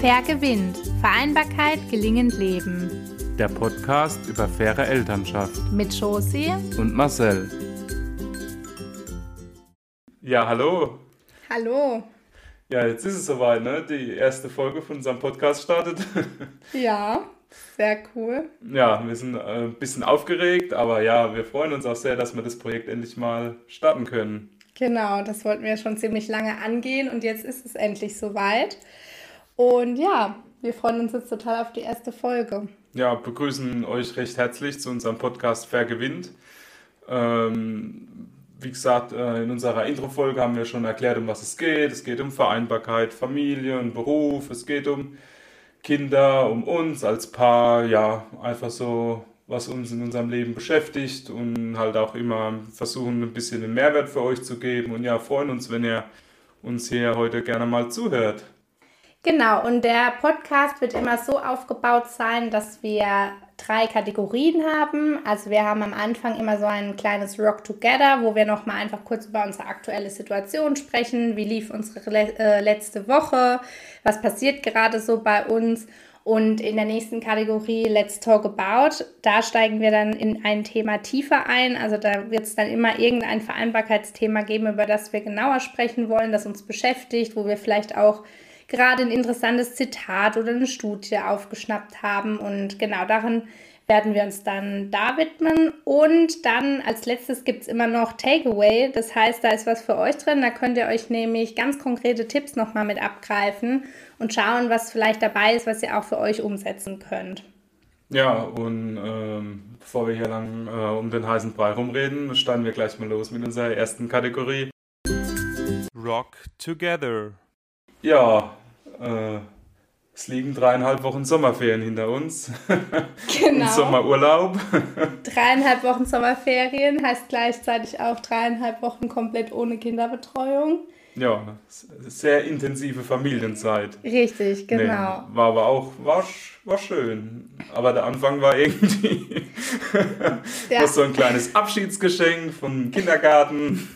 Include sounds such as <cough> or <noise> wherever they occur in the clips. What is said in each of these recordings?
Fair gewinnt. Vereinbarkeit gelingend leben. Der Podcast über faire Elternschaft. Mit Josie und Marcel. Ja, hallo. Hallo. Ja, jetzt ist es soweit, ne? Die erste Folge von unserem Podcast startet. <laughs> Ja, sehr cool. Ja, wir sind äh, ein bisschen aufgeregt, aber ja, wir freuen uns auch sehr, dass wir das Projekt endlich mal starten können. Genau, das wollten wir schon ziemlich lange angehen und jetzt ist es endlich soweit. Und ja, wir freuen uns jetzt total auf die erste Folge. Ja, begrüßen euch recht herzlich zu unserem Podcast Fair gewinnt. Ähm, wie gesagt, äh, in unserer Intro-Folge haben wir schon erklärt, um was es geht. Es geht um Vereinbarkeit, Familie und Beruf. Es geht um Kinder, um uns als Paar. Ja, einfach so, was uns in unserem Leben beschäftigt und halt auch immer versuchen, ein bisschen einen Mehrwert für euch zu geben. Und ja, freuen uns, wenn ihr uns hier heute gerne mal zuhört. Genau, und der Podcast wird immer so aufgebaut sein, dass wir drei Kategorien haben. Also wir haben am Anfang immer so ein kleines Rock Together, wo wir nochmal einfach kurz über unsere aktuelle Situation sprechen. Wie lief unsere äh, letzte Woche? Was passiert gerade so bei uns? Und in der nächsten Kategorie Let's Talk About, da steigen wir dann in ein Thema tiefer ein. Also da wird es dann immer irgendein Vereinbarkeitsthema geben, über das wir genauer sprechen wollen, das uns beschäftigt, wo wir vielleicht auch gerade ein interessantes Zitat oder eine Studie aufgeschnappt haben. Und genau darin werden wir uns dann da widmen. Und dann als letztes gibt es immer noch Takeaway. Das heißt, da ist was für euch drin. Da könnt ihr euch nämlich ganz konkrete Tipps nochmal mit abgreifen und schauen, was vielleicht dabei ist, was ihr auch für euch umsetzen könnt. Ja, und ähm, bevor wir hier lang äh, um den heißen Brei rumreden, starten wir gleich mal los mit unserer ersten Kategorie. Rock Together. Ja, äh, es liegen dreieinhalb Wochen Sommerferien hinter uns. <laughs> Genau. Und Sommerurlaub. <laughs> dreieinhalb Wochen Sommerferien heißt gleichzeitig auch dreieinhalb Wochen komplett ohne Kinderbetreuung. Ja, sehr intensive Familienzeit. Richtig, genau. Nee, war aber auch, war, war schön. Aber der Anfang war irgendwie ja. <laughs> so ein kleines Abschiedsgeschenk vom Kindergarten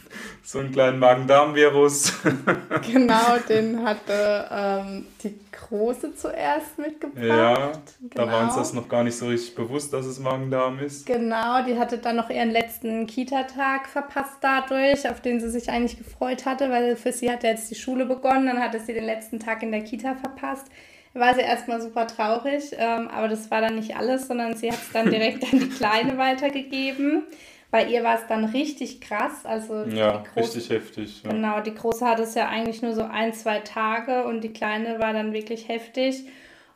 so einen kleinen Magen-Darm-Virus. <laughs> genau, den hatte ähm, die Große zuerst mitgebracht. Ja, genau. da war uns das noch gar nicht so richtig bewusst, dass es Magen-Darm ist. Genau, die hatte dann noch ihren letzten Kita-Tag verpasst dadurch, auf den sie sich eigentlich gefreut hatte, weil für sie hat ja jetzt die Schule begonnen, dann hatte sie den letzten Tag in der Kita verpasst. Da war sie erstmal super traurig, ähm, aber das war dann nicht alles, sondern sie hat es dann direkt an die Kleine weitergegeben. Bei ihr war es dann richtig krass. Also ja, große, richtig heftig. Ja. Genau, die Große hatte es ja eigentlich nur so ein, zwei Tage und die Kleine war dann wirklich heftig.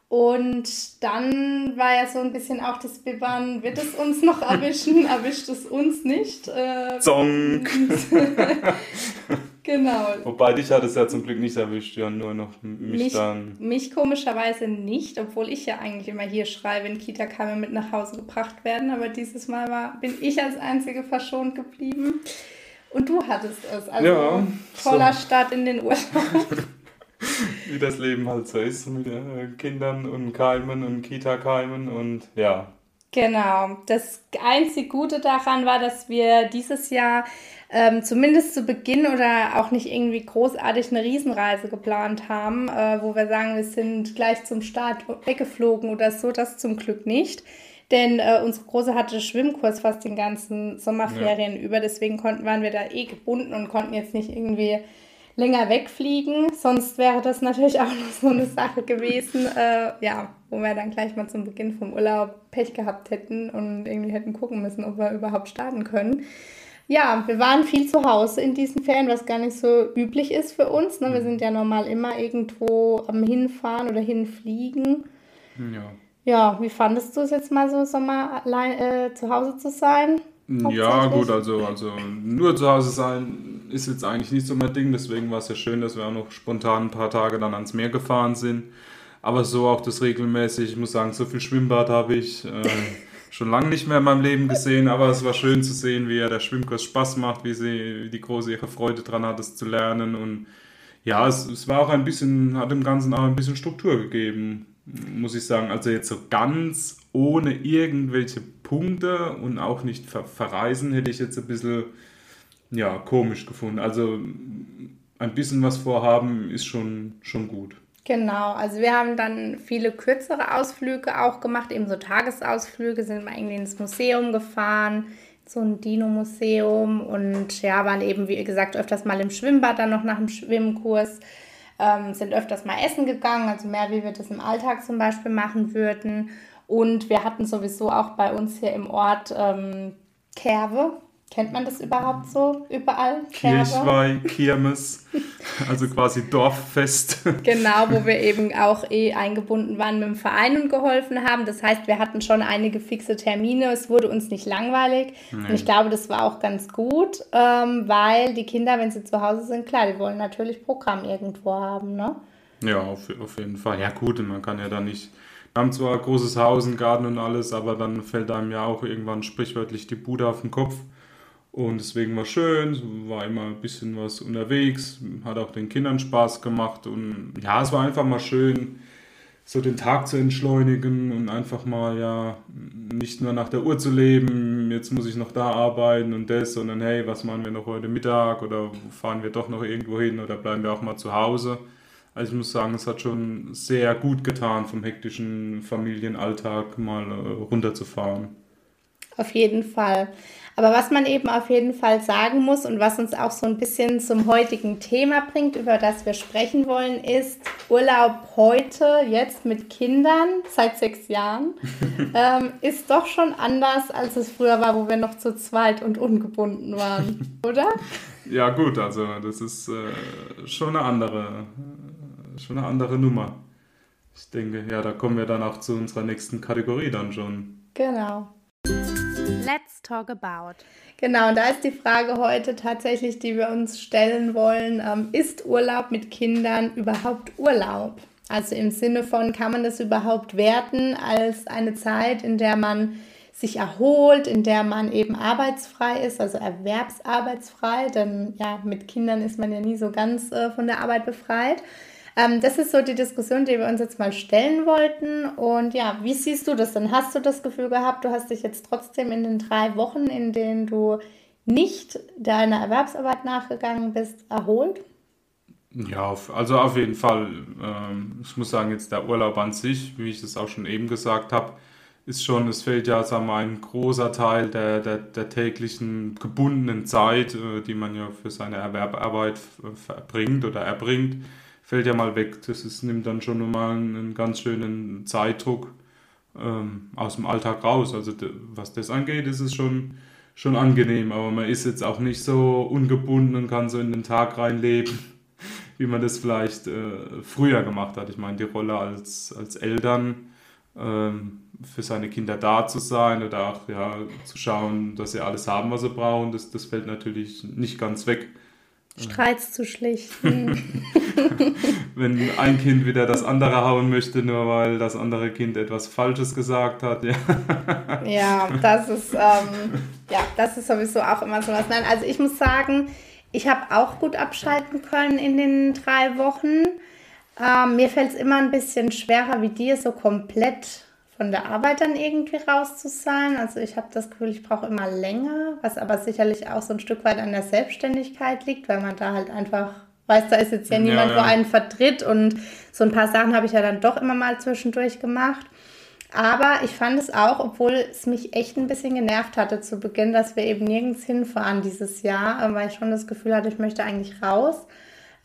Und dann war ja so ein bisschen auch das Bibbern, wird es uns noch erwischen, <laughs> erwischt es uns nicht. Äh, Zonk! <laughs> <laughs> genau. Wobei dich hat es ja zum Glück nicht erwischt, ja, nur noch mich, mich dann. Mich komischerweise nicht, obwohl ich ja eigentlich immer hier schreibe, wenn Kita-Keime mit nach Hause gebracht werden. Aber dieses Mal war, bin ich als Einzige verschont geblieben. Und du hattest es. Also ja, voller so. Start in den Urlaub. <laughs> wie das Leben halt so ist mit äh, Kindern und Keimen und Kita-Keimen und ja. Genau. Das einzig Gute daran war, dass wir dieses Jahr ähm, zumindest zu Beginn oder auch nicht irgendwie großartig eine Riesenreise geplant haben, äh, wo wir sagen, wir sind gleich zum Start weggeflogen oder so, das zum Glück nicht. Denn äh, unsere Große hatte Schwimmkurs fast den ganzen Sommerferien ja. über, deswegen konnten, waren wir da eh gebunden und konnten jetzt nicht irgendwie länger wegfliegen. Sonst wäre das natürlich auch noch so eine Sache gewesen, äh, ja, wo wir dann gleich mal zum Beginn vom Urlaub Pech gehabt hätten und irgendwie hätten gucken müssen, ob wir überhaupt starten können. Ja, wir waren viel zu Hause in diesen Ferien, was gar nicht so üblich ist für uns. Ne? Wir sind ja normal immer irgendwo am Hinfahren oder hinfliegen. Ja. Ja, wie fandest du es jetzt mal so, Sommer allein äh, zu Hause zu sein? Ja, gut, also, also nur zu Hause sein ist jetzt eigentlich nicht so mein Ding, deswegen war es ja schön, dass wir auch noch spontan ein paar Tage dann ans Meer gefahren sind. Aber so auch das regelmäßig, ich muss sagen, so viel Schwimmbad habe ich äh, <laughs> schon lange nicht mehr in meinem Leben gesehen, aber es war schön zu sehen, wie ja der Schwimmkurs Spaß macht, wie sie, wie die Große ihre Freude dran hat, es zu lernen und ja, es, es war auch ein bisschen, hat dem Ganzen auch ein bisschen Struktur gegeben, muss ich sagen. Also jetzt so ganz ohne irgendwelche Punkte und auch nicht ver verreisen, hätte ich jetzt ein bisschen ja, komisch gefunden. Also ein bisschen was vorhaben ist schon, schon gut. Genau, also wir haben dann viele kürzere Ausflüge auch gemacht, eben so Tagesausflüge, sind mal irgendwie ins Museum gefahren, so ein Dino-Museum und ja, waren eben, wie gesagt, öfters mal im Schwimmbad, dann noch nach dem Schwimmkurs, ähm, sind öfters mal essen gegangen, also mehr, wie wir das im Alltag zum Beispiel machen würden. Und wir hatten sowieso auch bei uns hier im Ort ähm, Kerve, Kennt man das überhaupt so überall? Kirchweih, Kirmes, also quasi Dorffest. Genau, wo wir eben auch eh eingebunden waren mit dem Verein und geholfen haben. Das heißt, wir hatten schon einige fixe Termine. Es wurde uns nicht langweilig. Nee. Und ich glaube, das war auch ganz gut, ähm, weil die Kinder, wenn sie zu Hause sind, klar, die wollen natürlich Programm irgendwo haben, ne? Ja, auf, auf jeden Fall. Ja, gut, man kann ja da nicht. Haben zwar ein großes Haus, einen Garten und alles, aber dann fällt einem ja auch irgendwann sprichwörtlich die Bude auf den Kopf. Und deswegen war schön, war immer ein bisschen was unterwegs, hat auch den Kindern Spaß gemacht und ja, es war einfach mal schön, so den Tag zu entschleunigen und einfach mal ja nicht nur nach der Uhr zu leben, jetzt muss ich noch da arbeiten und das, sondern hey, was machen wir noch heute Mittag oder fahren wir doch noch irgendwo hin oder bleiben wir auch mal zu Hause. Also ich muss sagen, es hat schon sehr gut getan, vom hektischen Familienalltag mal äh, runterzufahren. Auf jeden Fall. Aber was man eben auf jeden Fall sagen muss und was uns auch so ein bisschen zum heutigen Thema bringt, über das wir sprechen wollen, ist Urlaub heute, jetzt mit Kindern seit sechs Jahren, <laughs> ähm, ist doch schon anders, als es früher war, wo wir noch zu zweit und ungebunden waren, <laughs> oder? Ja gut, also das ist äh, schon eine andere, schon eine andere Nummer. Ich denke, ja, da kommen wir dann auch zu unserer nächsten Kategorie dann schon. Genau. Let's talk about. Genau, und da ist die Frage heute tatsächlich, die wir uns stellen wollen, ähm, ist Urlaub mit Kindern überhaupt Urlaub? Also im Sinne von, kann man das überhaupt werten als eine Zeit, in der man sich erholt, in der man eben arbeitsfrei ist, also erwerbsarbeitsfrei, denn ja, mit Kindern ist man ja nie so ganz äh, von der Arbeit befreit. Ähm, das ist so die Diskussion, die wir uns jetzt mal stellen wollten. Und ja, wie siehst du das denn? Hast du das Gefühl gehabt, du hast dich jetzt trotzdem in den drei Wochen, in denen du nicht deiner Erwerbsarbeit nachgegangen bist, erholt? Ja, also auf jeden Fall. Ähm, ich muss sagen, jetzt der Urlaub an sich, wie ich das auch schon eben gesagt habe, ist schon, es fehlt ja, sagen wir, ein großer Teil der, der, der täglichen gebundenen Zeit, äh, die man ja für seine Erwerbarbeit verbringt oder erbringt fällt ja mal weg. Das ist, nimmt dann schon mal einen, einen ganz schönen Zeitdruck ähm, aus dem Alltag raus. Also was das angeht, ist es schon, schon angenehm, aber man ist jetzt auch nicht so ungebunden und kann so in den Tag reinleben, <laughs> wie man das vielleicht äh, früher gemacht hat. Ich meine, die Rolle als, als Eltern ähm, für seine Kinder da zu sein oder auch ja, zu schauen, dass sie alles haben, was sie brauchen, das, das fällt natürlich nicht ganz weg. Streits zu schlichten. <laughs> Wenn ein Kind wieder das andere hauen möchte, nur weil das andere Kind etwas Falsches gesagt hat. Ja, ja das ist ähm, ja, das ist sowieso auch immer so was. Nein, also ich muss sagen, ich habe auch gut abschalten können in den drei Wochen. Ähm, mir fällt es immer ein bisschen schwerer wie dir, so komplett von der Arbeit dann irgendwie raus zu sein. Also ich habe das Gefühl, ich brauche immer länger, was aber sicherlich auch so ein Stück weit an der Selbstständigkeit liegt, weil man da halt einfach weiß, da ist jetzt ja niemand, ja, ja. wo einen vertritt und so ein paar Sachen habe ich ja dann doch immer mal zwischendurch gemacht. Aber ich fand es auch, obwohl es mich echt ein bisschen genervt hatte zu Beginn, dass wir eben nirgends hinfahren dieses Jahr, weil ich schon das Gefühl hatte, ich möchte eigentlich raus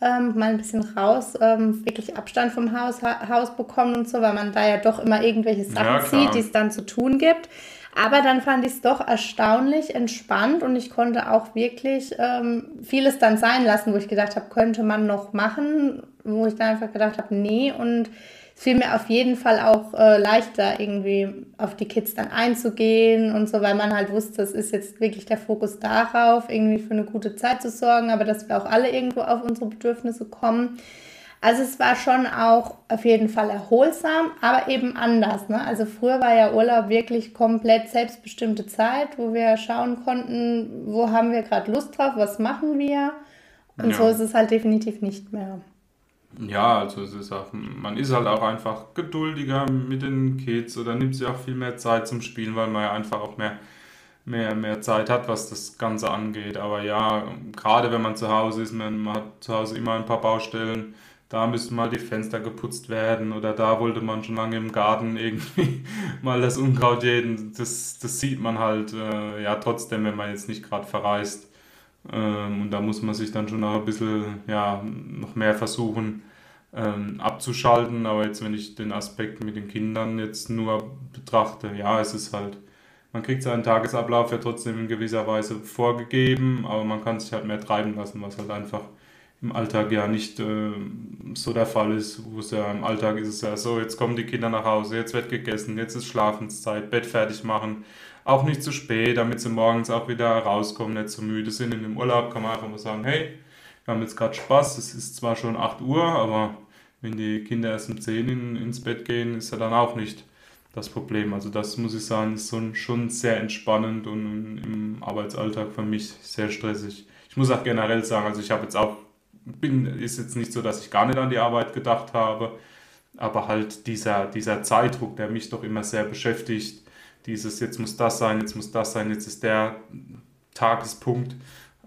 ähm, mal ein bisschen raus, ähm, wirklich Abstand vom Haus, ha Haus bekommen und so, weil man da ja doch immer irgendwelche Sachen ja, sieht, die es dann zu tun gibt. Aber dann fand ich es doch erstaunlich entspannt und ich konnte auch wirklich ähm, vieles dann sein lassen, wo ich gedacht habe, könnte man noch machen, wo ich dann einfach gedacht habe, nee und es fiel mir auf jeden Fall auch äh, leichter, irgendwie auf die Kids dann einzugehen und so, weil man halt wusste, es ist jetzt wirklich der Fokus darauf, irgendwie für eine gute Zeit zu sorgen, aber dass wir auch alle irgendwo auf unsere Bedürfnisse kommen. Also es war schon auch auf jeden Fall erholsam, aber eben anders. Ne? Also früher war ja Urlaub wirklich komplett selbstbestimmte Zeit, wo wir schauen konnten, wo haben wir gerade Lust drauf, was machen wir. Und ja. so ist es halt definitiv nicht mehr. Ja, also es ist auch, man ist halt auch einfach geduldiger mit den Kids oder nimmt sich auch viel mehr Zeit zum Spielen, weil man ja einfach auch mehr, mehr, mehr Zeit hat, was das Ganze angeht. Aber ja, gerade wenn man zu Hause ist, man hat zu Hause immer ein paar Baustellen, da müssten mal die Fenster geputzt werden oder da wollte man schon lange im Garten <laughs> irgendwie mal das Unkraut jäten. Das, das sieht man halt äh, ja trotzdem, wenn man jetzt nicht gerade verreist. Ähm, und da muss man sich dann schon auch ein bisschen ja, noch mehr versuchen ähm, abzuschalten. Aber jetzt, wenn ich den Aspekt mit den Kindern jetzt nur betrachte, ja, es ist halt, man kriegt seinen Tagesablauf ja trotzdem in gewisser Weise vorgegeben, aber man kann sich halt mehr treiben lassen, was halt einfach im Alltag ja nicht äh, so der Fall ist, wo es ja im Alltag ist es ja so, jetzt kommen die Kinder nach Hause, jetzt wird gegessen, jetzt ist Schlafenszeit, Bett fertig machen, auch nicht zu spät, damit sie morgens auch wieder rauskommen, nicht zu so müde sind. In dem Urlaub kann man einfach mal sagen, hey, wir haben jetzt gerade Spaß, es ist zwar schon 8 Uhr, aber wenn die Kinder erst um 10 in, ins Bett gehen, ist ja dann auch nicht das Problem. Also das muss ich sagen, ist schon sehr entspannend und im Arbeitsalltag für mich sehr stressig. Ich muss auch generell sagen, also ich habe jetzt auch bin, ist jetzt nicht so, dass ich gar nicht an die Arbeit gedacht habe, aber halt dieser, dieser Zeitdruck, der mich doch immer sehr beschäftigt, dieses jetzt muss das sein, jetzt muss das sein, jetzt ist der Tagespunkt,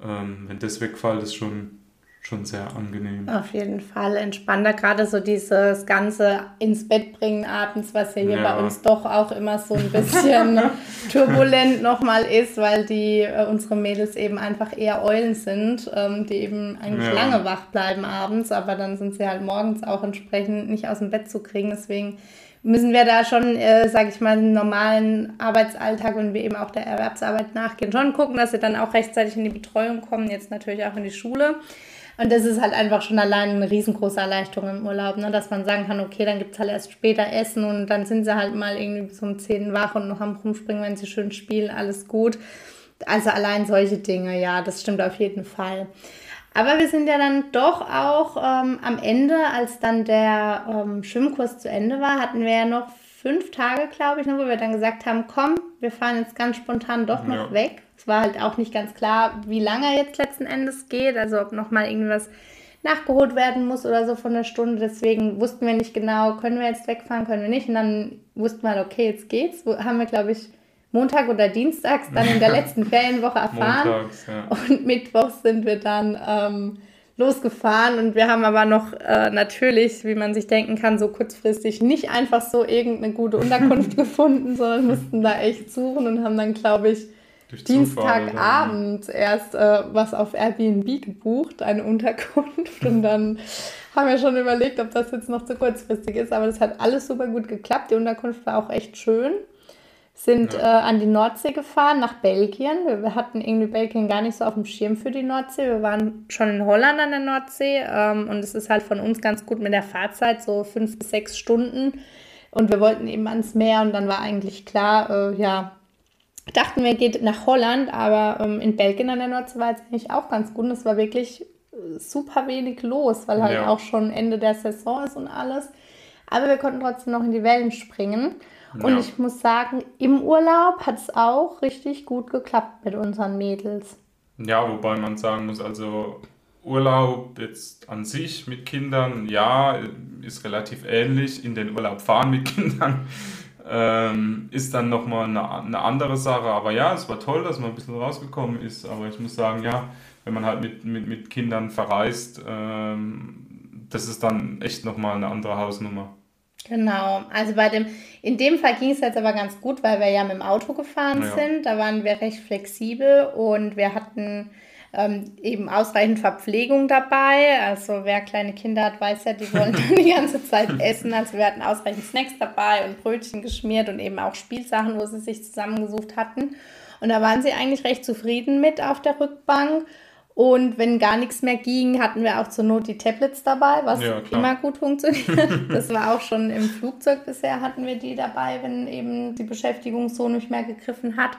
ähm, wenn das wegfällt, ist schon schon sehr angenehm. Auf jeden Fall entspannter, gerade so dieses ganze ins Bett bringen abends, was ja hier ja. bei uns doch auch immer so ein bisschen <laughs> turbulent nochmal ist, weil die äh, unsere Mädels eben einfach eher Eulen sind, ähm, die eben eigentlich ja. lange wach bleiben abends, aber dann sind sie halt morgens auch entsprechend nicht aus dem Bett zu kriegen. Deswegen müssen wir da schon, äh, sage ich mal, einen normalen Arbeitsalltag, wenn wir eben auch der Erwerbsarbeit nachgehen, schon gucken, dass sie dann auch rechtzeitig in die Betreuung kommen, jetzt natürlich auch in die Schule. Und das ist halt einfach schon allein eine riesengroße Erleichterung im Urlaub, ne? dass man sagen kann, okay, dann gibt es halt erst später Essen und dann sind sie halt mal irgendwie bis um 10 wach und noch am Rumspringen, wenn sie schön spielen, alles gut. Also allein solche Dinge, ja, das stimmt auf jeden Fall. Aber wir sind ja dann doch auch ähm, am Ende, als dann der ähm, Schwimmkurs zu Ende war, hatten wir ja noch fünf Tage, glaube ich, ne, wo wir dann gesagt haben, komm, wir fahren jetzt ganz spontan doch noch ja. weg war halt auch nicht ganz klar, wie lange er jetzt letzten Endes geht, also ob nochmal irgendwas nachgeholt werden muss oder so von der Stunde. Deswegen wussten wir nicht genau, können wir jetzt wegfahren, können wir nicht. Und dann wussten wir, okay, jetzt geht's. Haben wir, glaube ich, Montag oder Dienstags dann in der <laughs> letzten Ferienwoche erfahren. Montags, ja. Und Mittwochs sind wir dann ähm, losgefahren und wir haben aber noch äh, natürlich, wie man sich denken kann, so kurzfristig nicht einfach so irgendeine gute Unterkunft <laughs> gefunden, sondern mussten da echt suchen und haben dann, glaube ich, Dienstagabend erst äh, was auf Airbnb gebucht, eine Unterkunft. Und dann <laughs> haben wir schon überlegt, ob das jetzt noch zu kurzfristig ist. Aber das hat alles super gut geklappt. Die Unterkunft war auch echt schön. Sind ja. äh, an die Nordsee gefahren, nach Belgien. Wir, hatten irgendwie Belgien gar nicht so auf dem Schirm für die Nordsee. Wir waren schon in Holland an der Nordsee. Ähm, und es ist halt von uns ganz gut mit der Fahrzeit, so fünf bis sechs Stunden. Und wir wollten eben ans Meer und dann war eigentlich klar, äh, ja, dachten wir, geht nach Holland, aber ähm, in Belgien an der Nordsee war es eigentlich auch ganz gut. Und es war wirklich äh, super wenig los, weil halt ja. auch schon Ende der Saison ist und alles. Aber wir konnten trotzdem noch in die Wellen springen. Und ja. ich muss sagen, im Urlaub hat es auch richtig gut geklappt mit unseren Mädels. Ja, wobei man sagen muss, also Urlaub jetzt an sich mit Kindern, ja, ist relativ ähnlich. In den Urlaub fahren mit <laughs> Kindern ähm, ist dann nochmal eine, eine andere Sache. Aber ja, es war toll, dass man ein bisschen rausgekommen ist. Aber ich muss sagen, ja, wenn man halt mit, mit, mit Kindern verreist, ähm, das ist dann echt nochmal eine andere Hausnummer. Genau, also bei dem, in dem Fall ging es jetzt aber ganz gut, weil wir ja mit dem Auto gefahren ja. sind. Da waren wir recht flexibel und wir hatten ähm, eben ausreichend Verpflegung dabei. Also wer kleine Kinder hat, weiß ja, die wollen <laughs> die ganze Zeit essen. Also wir hatten ausreichend Snacks dabei und Brötchen geschmiert und eben auch Spielsachen, wo sie sich zusammengesucht hatten. Und da waren sie eigentlich recht zufrieden mit auf der Rückbank. Und wenn gar nichts mehr ging, hatten wir auch zur Not die Tablets dabei, was ja, immer gut funktioniert. <laughs> das war auch schon im Flugzeug bisher hatten wir die dabei, wenn eben die Beschäftigung so nicht mehr gegriffen hat.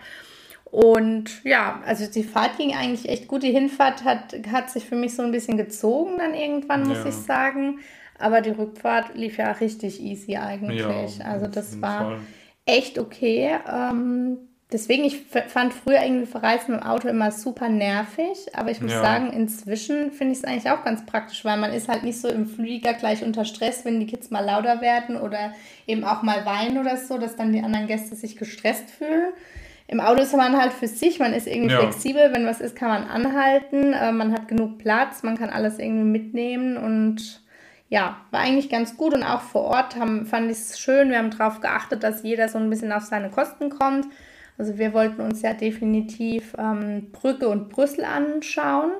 Und ja, also die Fahrt ging eigentlich echt gut. Die Hinfahrt hat, hat sich für mich so ein bisschen gezogen dann irgendwann, muss ja. ich sagen. Aber die Rückfahrt lief ja richtig easy eigentlich. Ja, also das war Fall. echt okay. Ähm, deswegen, ich fand früher irgendwie Verreisen dem Auto immer super nervig. Aber ich muss ja. sagen, inzwischen finde ich es eigentlich auch ganz praktisch, weil man ist halt nicht so im Flieger gleich unter Stress, wenn die Kids mal lauter werden oder eben auch mal weinen oder so, dass dann die anderen Gäste sich gestresst fühlen im Auto ist man halt für sich, man ist irgendwie ja. flexibel, wenn was ist, kann man anhalten, äh, man hat genug Platz, man kann alles irgendwie mitnehmen und ja, war eigentlich ganz gut und auch vor Ort haben, fand ich es schön. Wir haben darauf geachtet, dass jeder so ein bisschen auf seine Kosten kommt. Also wir wollten uns ja definitiv ähm, Brücke und Brüssel anschauen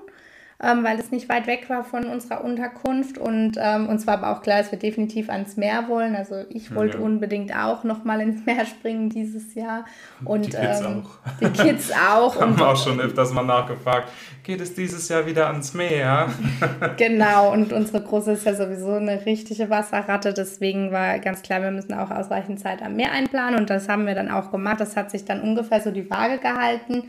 ähm, weil es nicht weit weg war von unserer Unterkunft. Und ähm, uns war aber auch klar, dass wir definitiv ans Meer wollen. Also ich wollte ja. unbedingt auch nochmal ins Meer springen dieses Jahr. Und die Kids ähm, auch. Die Kids auch. <laughs> Haben wir auch schon öfters mal nachgefragt, geht es dieses Jahr wieder ans Meer? <laughs> genau, und unsere Große ist ja sowieso eine richtige Wasserratte. Deswegen war ganz klar, wir müssen auch ausreichend Zeit am Meer einplanen. Und das haben wir dann auch gemacht. Das hat sich dann ungefähr so die Waage gehalten.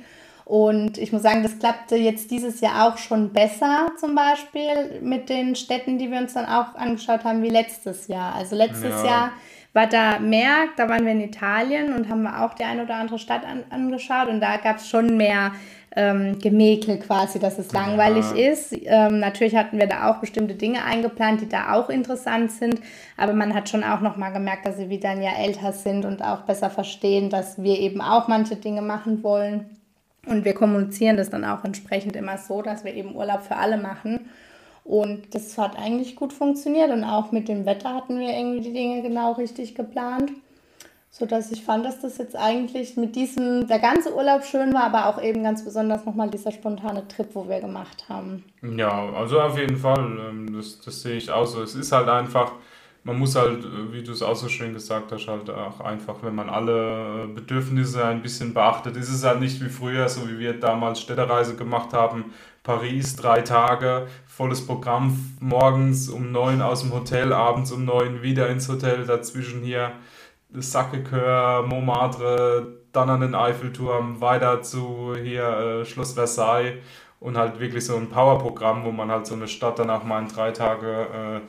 Und ich muss sagen, das klappte jetzt dieses Jahr auch schon besser, zum Beispiel mit den Städten, die wir uns dann auch angeschaut haben, wie letztes Jahr. Also letztes ja. Jahr war da mehr, da waren wir in Italien und haben wir auch die eine oder andere Stadt an, angeschaut und da gab es schon mehr ähm, Gemäkel quasi, dass es langweilig ja. ist. Ähm, natürlich hatten wir da auch bestimmte Dinge eingeplant, die da auch interessant sind, aber man hat schon auch nochmal gemerkt, dass sie wieder ein Jahr älter sind und auch besser verstehen, dass wir eben auch manche Dinge machen wollen. Und wir kommunizieren das dann auch entsprechend immer so, dass wir eben Urlaub für alle machen. Und das hat eigentlich gut funktioniert. Und auch mit dem Wetter hatten wir irgendwie die Dinge genau richtig geplant. Sodass ich fand, dass das jetzt eigentlich mit diesem, der ganze Urlaub schön war, aber auch eben ganz besonders nochmal dieser spontane Trip, wo wir gemacht haben. Ja, also auf jeden Fall. Ähm, das, das sehe ich auch so. Es ist halt einfach man muss halt, äh, wie du es auch so schön gesagt hast, halt auch einfach, wenn man alle Bedürfnisse ein bisschen beachtet, ist es halt nicht wie früher, so wie wir damals Städtereise gemacht haben. Paris, drei Tage, volles Programm, morgens um neun aus dem Hotel, abends um neun wieder ins Hotel, dazwischen hier Sacré-Cœur, Montmartre, dann an den Eiffelturm, weiter zu hier äh, Schloss Versailles und halt wirklich so ein Powerprogramm, wo man halt so eine Stadt dann auch mal in drei Tage äh, äh,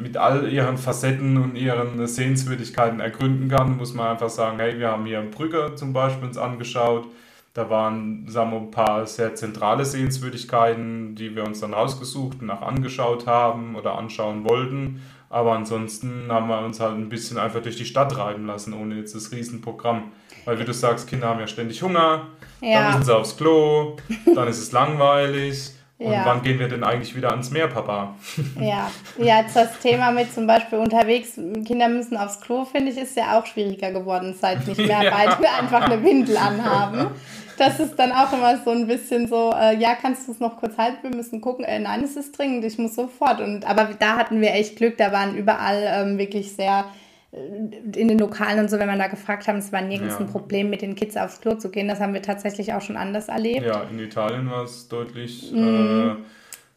mit all ihren Facetten und ihren Sehenswürdigkeiten ergründen kann, muss man einfach sagen, hey, wir haben hier Brügge zum Beispiel uns angeschaut. Da waren, sagen wir, ein paar sehr zentrale Sehenswürdigkeiten, die wir uns dann rausgesucht und auch angeschaut haben oder anschauen wollten. Aber ansonsten haben wir uns halt ein bisschen einfach durch die Stadt reiben lassen, ohne jetzt das Riesenprogramm. Weil wie du sagst, Kinder haben ja ständig Hunger, ja. dann müssen sie aufs Klo, dann ist es langweilig. Und ja. wann gehen wir denn eigentlich wieder ans Meer, Papa? <laughs> Ja, ja jetzt das Thema mit zum Beispiel unterwegs, Kinder müssen aufs Klo, finde ich, ist ja auch schwieriger geworden, seit nicht mehr <laughs> ja. <laughs> beide einfach eine Windel anhaben. Das ist dann auch immer so ein bisschen so, äh, ja, kannst du es noch kurz halten, wir müssen gucken, äh, nein, es ist dringend, ich muss sofort. Und, aber da hatten wir echt Glück, da waren überall ähm, wirklich sehr in den Lokalen und so, wenn man da gefragt haben, es war nirgends ja. ein Problem, mit den Kids aufs Klo zu gehen. Das haben wir tatsächlich auch schon anders erlebt. Ja, in Italien war es deutlich mm. äh,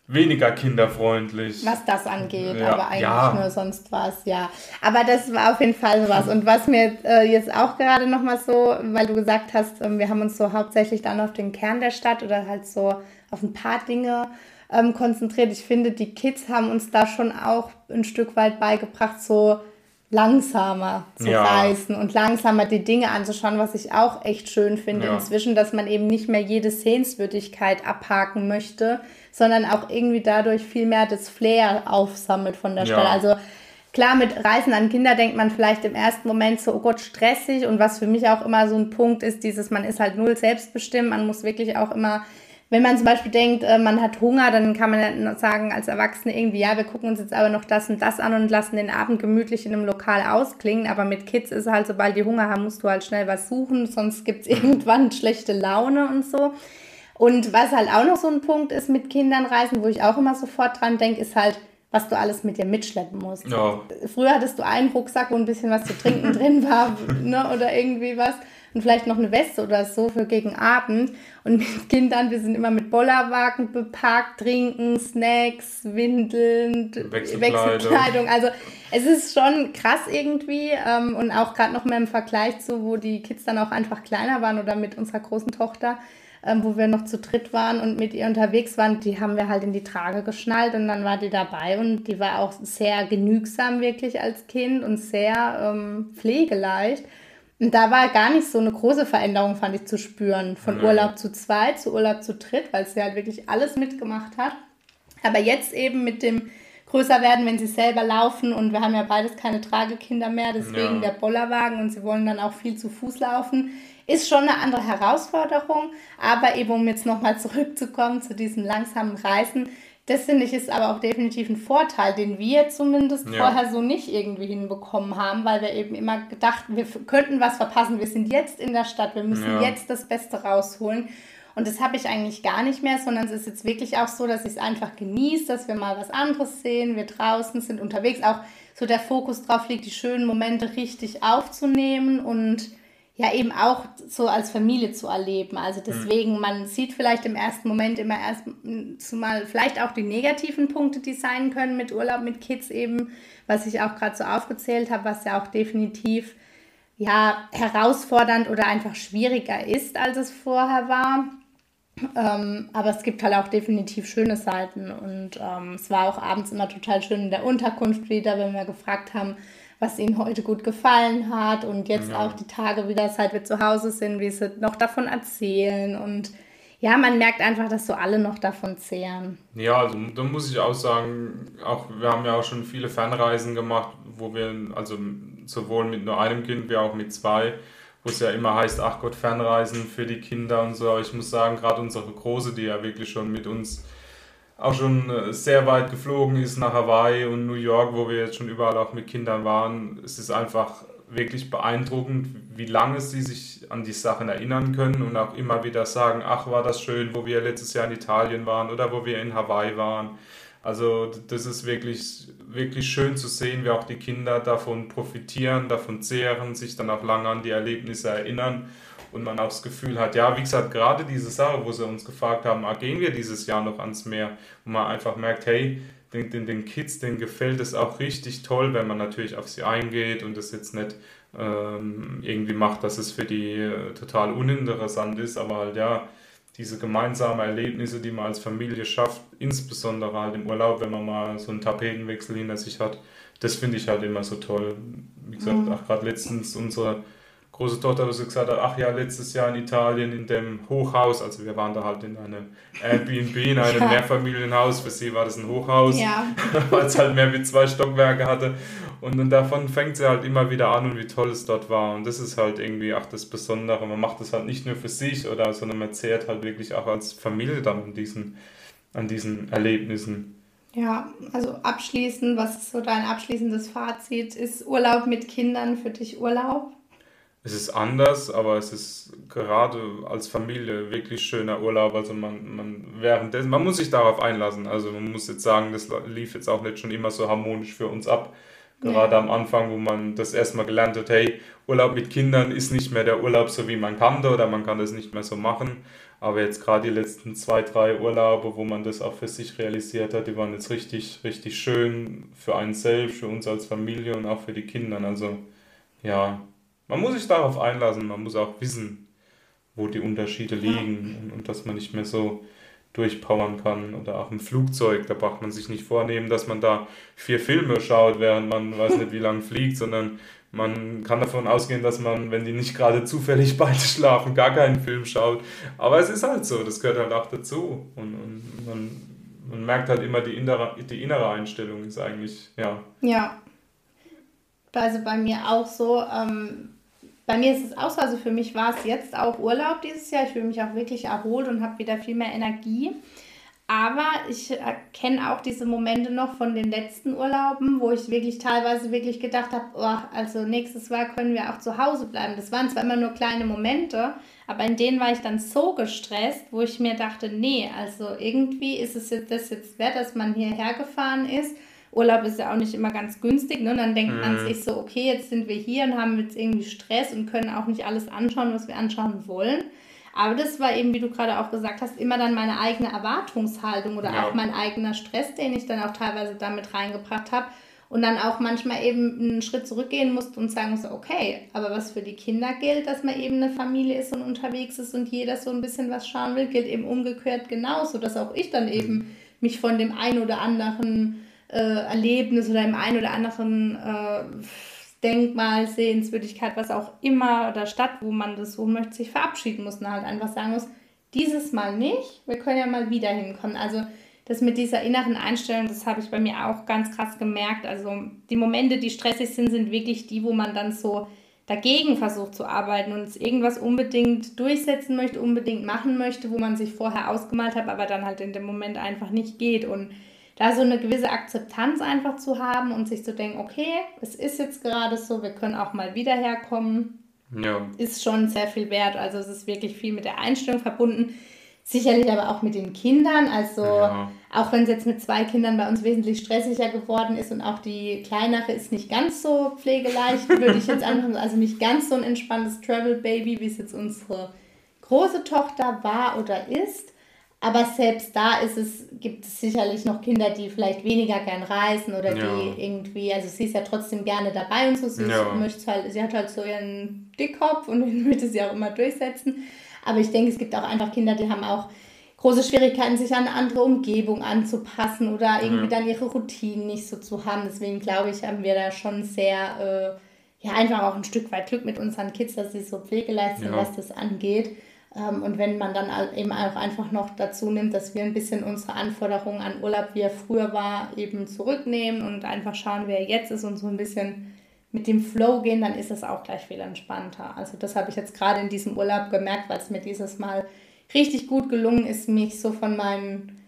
weniger kinderfreundlich. Was das angeht, ja. aber eigentlich ja. nur sonst was, ja. Aber das war auf jeden Fall sowas. Und was mir äh, jetzt auch gerade nochmal so, weil du gesagt hast, äh, wir haben uns so hauptsächlich dann auf den Kern der Stadt oder halt so auf ein paar Dinge ähm, konzentriert. Ich finde, die Kids haben uns da schon auch ein Stück weit beigebracht, so langsamer zu ja. reisen und langsamer die Dinge anzuschauen, was ich auch echt schön finde ja. inzwischen, dass man eben nicht mehr jede Sehenswürdigkeit abhaken möchte, sondern auch irgendwie dadurch viel mehr das Flair aufsammelt von der ja. Stelle. Also klar, mit Reisen an Kinder denkt man vielleicht im ersten Moment so, oh Gott, stressig und was für mich auch immer so ein Punkt ist, dieses, man ist halt null selbstbestimmt, man muss wirklich auch immer wenn man zum Beispiel denkt, äh, man hat Hunger, dann kann man sagen als Erwachsene irgendwie, ja, wir gucken uns jetzt aber noch das und das an und lassen den Abend gemütlich in einem Lokal ausklingen. Aber mit Kids ist halt, sobald die Hunger haben, musst du halt schnell was suchen, sonst gibt's irgendwann schlechte Laune und so. Und was halt auch noch so ein Punkt ist mit Kindern reisen, wo ich auch immer sofort dran denke, ist halt, was du alles mit dir mitschleppen musst. Ja. Früher hattest du einen Rucksack, wo ein bisschen was zu trinken <laughs> drin war, ne, oder irgendwie was und vielleicht noch eine Weste oder so für gegen Abend. Und mit Kindern, wir sind immer mit Bollerwagen bepackt, trinken, Snacks, Windeln, Wechselkleidung. Wechselkleidung. Also es ist schon krass irgendwie ähm, und auch gerade noch mal im Vergleich zu, wo die Kids dann auch einfach kleiner waren oder mit unserer großen Tochter. Ähm, wo wir noch zu dritt waren und mit ihr unterwegs waren, die haben wir halt in die Trage geschnallt und dann war die dabei und die war auch sehr genügsam wirklich als Kind und sehr ähm, pflegeleicht. Und da war gar nicht so eine große Veränderung, fand ich, zu spüren. Von Nein. Urlaub zu zweit zu Urlaub zu dritt, weil sie halt wirklich alles mitgemacht hat. Aber jetzt eben mit dem größer werden, wenn sie selber laufen und wir haben ja beides keine Tragekinder mehr, deswegen ja. der Bollerwagen und sie wollen dann auch viel zu Fuß laufen, ist schon eine andere Herausforderung. Aber eben, um jetzt nochmal zurückzukommen zu diesem langsamen Reisen, Das finde ich ist aber auch definitiv ein Vorteil, den wir zumindest ja. vorher so nicht irgendwie hinbekommen haben, weil wir eben immer gedacht, wir könnten was verpassen. Wir sind jetzt in der Stadt, wir müssen ja. jetzt das Beste rausholen. Und das habe ich eigentlich gar nicht mehr, sondern es ist jetzt wirklich auch so, dass ich es einfach genieße, dass wir mal was anderes sehen, wir draußen sind unterwegs, auch so der Fokus drauf liegt, die schönen Momente richtig aufzunehmen und ja eben auch so als Familie zu erleben. Also deswegen, man sieht vielleicht im ersten Moment immer erst mal vielleicht auch die negativen Punkte, die sein können mit Urlaub mit Kids eben, was ich auch gerade so aufgezählt habe, was ja auch definitiv ja herausfordernd oder einfach schwieriger ist, als es vorher war. Ähm, aber es gibt halt auch definitiv schöne Seiten und ähm, es war auch abends immer total schön in der Unterkunft wieder, wenn wir gefragt haben, was ihnen heute gut gefallen hat und jetzt ja. auch die Tage wieder, seit wir zu Hause sind, wie sie noch davon erzählen und ja, man merkt einfach, dass so alle noch davon zehren. Ja, also da muss ich auch sagen, auch wir haben ja auch schon viele Fernreisen gemacht, wo wir also sowohl mit nur einem Kind wie auch mit zwei wo es ja immer heißt, ach Gott, Fernreisen für die Kinder und so. Aber ich muss sagen, gerade unsere Große, die ja wirklich schon mit uns auch schon äh, sehr weit geflogen ist nach Hawaii und New York, wo wir jetzt schon überall auch mit Kindern waren, es ist einfach wirklich beeindruckend, wie lange sie sich an die Sachen erinnern können und auch immer wieder sagen, ach war das schön, wo wir letztes Jahr in Italien waren oder wo wir in Hawaii waren. Also das ist wirklich, wirklich schön zu sehen, wie auch die Kinder davon profitieren, davon zehren, sich dann auch lange an die Erlebnisse erinnern und man auch das Gefühl hat, ja, wie gesagt, gerade diese Sache, wo sie uns gefragt haben, ah, gehen wir dieses Jahr noch ans Meer, wo man einfach merkt, hey, den, den, den Kids, denen gefällt es auch richtig toll, wenn man natürlich auf sie eingeht und das jetzt nicht ähm, irgendwie macht, dass es für die äh, total uninteressant ist, aber halt ja, diese gemeinsamen Erlebnisse, die man als Familie schafft, insbesondere halt im Urlaub, wenn man mal so einen Tapetenwechsel hinter sich hat, das finde ich halt immer so toll. Wie gesagt, mhm. auch gerade letztens unsere große Tochter hat gesagt hat, ach ja, letztes Jahr in Italien in dem Hochhaus, also wir waren da halt in einem Airbnb, in <laughs> einem ja. Mehrfamilienhaus, für sie war das ein Hochhaus, ja. <laughs> weil es halt mehr wie zwei Stockwerke hatte und, und davon fängt sie halt immer wieder an und wie toll es dort war und das ist halt irgendwie auch das Besondere, man macht das halt nicht nur für sich oder, sondern man zehrt halt wirklich auch als Familie dann an diesen, an diesen Erlebnissen. Ja, also abschließend, was ist so dein abschließendes Fazit? Ist Urlaub mit Kindern für dich Urlaub? Es ist anders, aber es ist gerade als Familie wirklich schöner Urlaub. Also man, man währenddessen, man muss sich darauf einlassen. Also man muss jetzt sagen, das lief jetzt auch nicht schon immer so harmonisch für uns ab. Gerade ja. am Anfang, wo man das erstmal gelernt hat, hey, Urlaub mit Kindern ist nicht mehr der Urlaub so wie man kannte oder man kann das nicht mehr so machen. Aber jetzt gerade die letzten zwei, drei Urlaube, wo man das auch für sich realisiert hat, die waren jetzt richtig, richtig schön für einen selbst, für uns als Familie und auch für die Kinder. Also ja, man muss sich darauf einlassen, man muss auch wissen, wo die Unterschiede liegen und, und dass man nicht mehr so durchpowern kann. Oder auch im Flugzeug, da braucht man sich nicht vornehmen, dass man da vier Filme schaut, während man weiß nicht wie <laughs> lange fliegt, sondern man kann davon ausgehen, dass man, wenn die nicht gerade zufällig beide <laughs> schlafen, gar keinen Film schaut. Aber es ist halt so, das gehört halt auch dazu. Und, und man, man merkt halt immer, die innere, die innere Einstellung ist eigentlich, ja. Ja. Also bei mir auch so, ähm, bei mir ist es auch so, also für mich war es jetzt auch Urlaub dieses Jahr. Ich fühle mich auch wirklich erholt und habe wieder viel mehr Energie. Aber ich kenne auch diese Momente noch von den letzten Urlauben, wo ich wirklich teilweise wirklich gedacht habe, oh, also nächstes Mal können wir auch zu Hause bleiben. Das waren zwar immer nur kleine Momente, aber in denen war ich dann so gestresst, wo ich mir dachte, nee, also irgendwie ist es jetzt das jetzt wert, dass man hierher gefahren ist Urlaub ist ja auch nicht immer ganz günstig. Ne? Und dann denkt mhm. man sich so, okay, jetzt sind wir hier und haben jetzt irgendwie Stress und können auch nicht alles anschauen, was wir anschauen wollen. Aber das war eben, wie du gerade auch gesagt hast, immer dann meine eigene Erwartungshaltung oder ja. auch mein eigener Stress, den ich dann auch teilweise damit reingebracht habe. Und dann auch manchmal eben einen Schritt zurückgehen musste und sagen musste, okay, aber was für die Kinder gilt, dass man eben eine Familie ist und unterwegs ist und jeder so ein bisschen was schauen will, gilt eben umgekehrt genauso, dass auch ich dann eben mhm. mich von dem einen oder anderen äh, Erlebnis oder im einen oder anderen äh, Denkmal, Sehenswürdigkeit, was auch immer oder Stadt, wo man das so möchte, sich verabschieden muss und halt einfach sagen muss, dieses Mal nicht, wir können ja mal wieder hinkommen. Also das mit dieser inneren Einstellung, das habe ich bei mir auch ganz krass gemerkt. Also die Momente, die stressig sind, sind wirklich die, wo man dann so dagegen versucht zu arbeiten und irgendwas unbedingt durchsetzen möchte, unbedingt machen möchte, wo man sich vorher ausgemalt hat, aber dann halt in dem Moment einfach nicht geht. Und da so eine gewisse Akzeptanz einfach zu haben und sich zu denken, okay, es ist jetzt gerade so, wir können auch mal wieder herkommen, ja. ist schon sehr viel wert. Also es ist wirklich viel mit der Einstellung verbunden. Sicherlich aber auch mit den Kindern. Also ja. auch wenn es jetzt mit zwei Kindern bei uns wesentlich stressiger geworden ist und auch die kleinere ist nicht ganz so pflegeleicht, <laughs> würde ich jetzt einfach, also nicht ganz so ein entspanntes Travel Baby, wie es jetzt unsere große Tochter war oder ist. Aber selbst da ist es, gibt es sicherlich noch Kinder, die vielleicht weniger gern reisen oder ja. die irgendwie, also sie ist ja trotzdem gerne dabei und so. Sie, ja. möchte halt, sie hat halt so ihren Dickkopf und <laughs> den möchte sie auch immer durchsetzen. Aber ich denke, es gibt auch einfach Kinder, die haben auch große Schwierigkeiten, sich an eine andere Umgebung anzupassen oder irgendwie ja. dann ihre Routinen nicht so zu haben. Deswegen glaube ich, haben wir da schon sehr, äh, ja, einfach auch ein Stück weit Glück mit unseren Kids, dass sie so pflegeleicht sind, was das angeht. Ähm, und wenn man dann eben auch einfach noch dazu nimmt, dass wir ein bisschen unsere Anforderungen an Urlaub, wie er früher war, eben zurücknehmen und einfach schauen, wer jetzt ist und so ein bisschen mit dem Flow gehen, dann ist es auch gleich viel entspannter. Also das habe ich jetzt gerade in diesem Urlaub gemerkt, weil es mir dieses Mal richtig gut gelungen ist, mich so von meinen,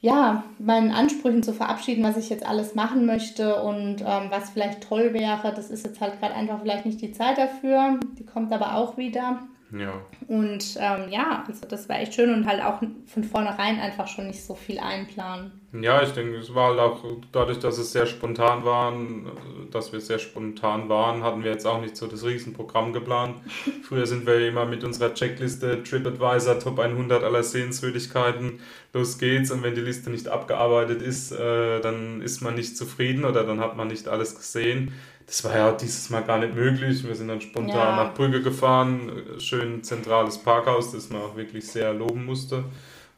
ja, meinen Ansprüchen zu verabschieden, was ich jetzt alles machen möchte und ähm, was vielleicht toll wäre. Das ist jetzt halt gerade einfach vielleicht nicht die Zeit dafür. Die kommt aber auch wieder. Ja. Und ähm, ja, also das war echt schön und halt auch von vornherein einfach schon nicht so viel einplanen. Ja, ich denke, es war halt auch dadurch, dass es sehr spontan waren, dass wir sehr spontan waren, hatten wir jetzt auch nicht so das Riesenprogramm geplant. <laughs> Früher sind wir immer mit unserer Checkliste TripAdvisor Top 100 aller Sehenswürdigkeiten, los geht's und wenn die Liste nicht abgearbeitet ist, äh, dann ist man nicht zufrieden oder dann hat man nicht alles gesehen. Das war ja dieses Mal gar nicht möglich. Wir sind dann spontan ja. nach Brügge gefahren, schön zentrales Parkhaus, das man auch wirklich sehr loben musste.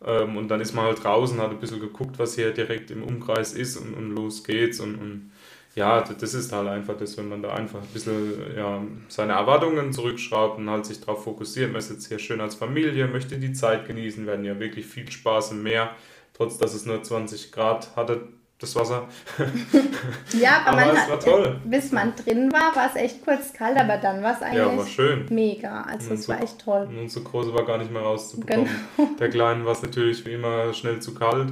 Ähm, und dann ist man halt draußen, hat ein bisschen geguckt, was hier direkt im Umkreis ist und, und los geht's. Und, und ja, das ist halt einfach das, wenn man da einfach ein bisschen ja, seine Erwartungen zurückschraubt und halt sich darauf fokussiert. Man ist jetzt hier schön als Familie, möchte die Zeit genießen, werden ja wirklich viel Spaß im Meer, trotz dass es nur 20 Grad hatte das Wasser. <laughs> ja, aber, aber man es war toll. Bis man drin war, war es echt kurz kalt, aber dann war es eigentlich ja, war schön. mega. Also es war echt toll. Und unsere Große war gar nicht mehr rauszubekommen. Genau. Der Kleinen war es natürlich wie immer schnell zu kalt.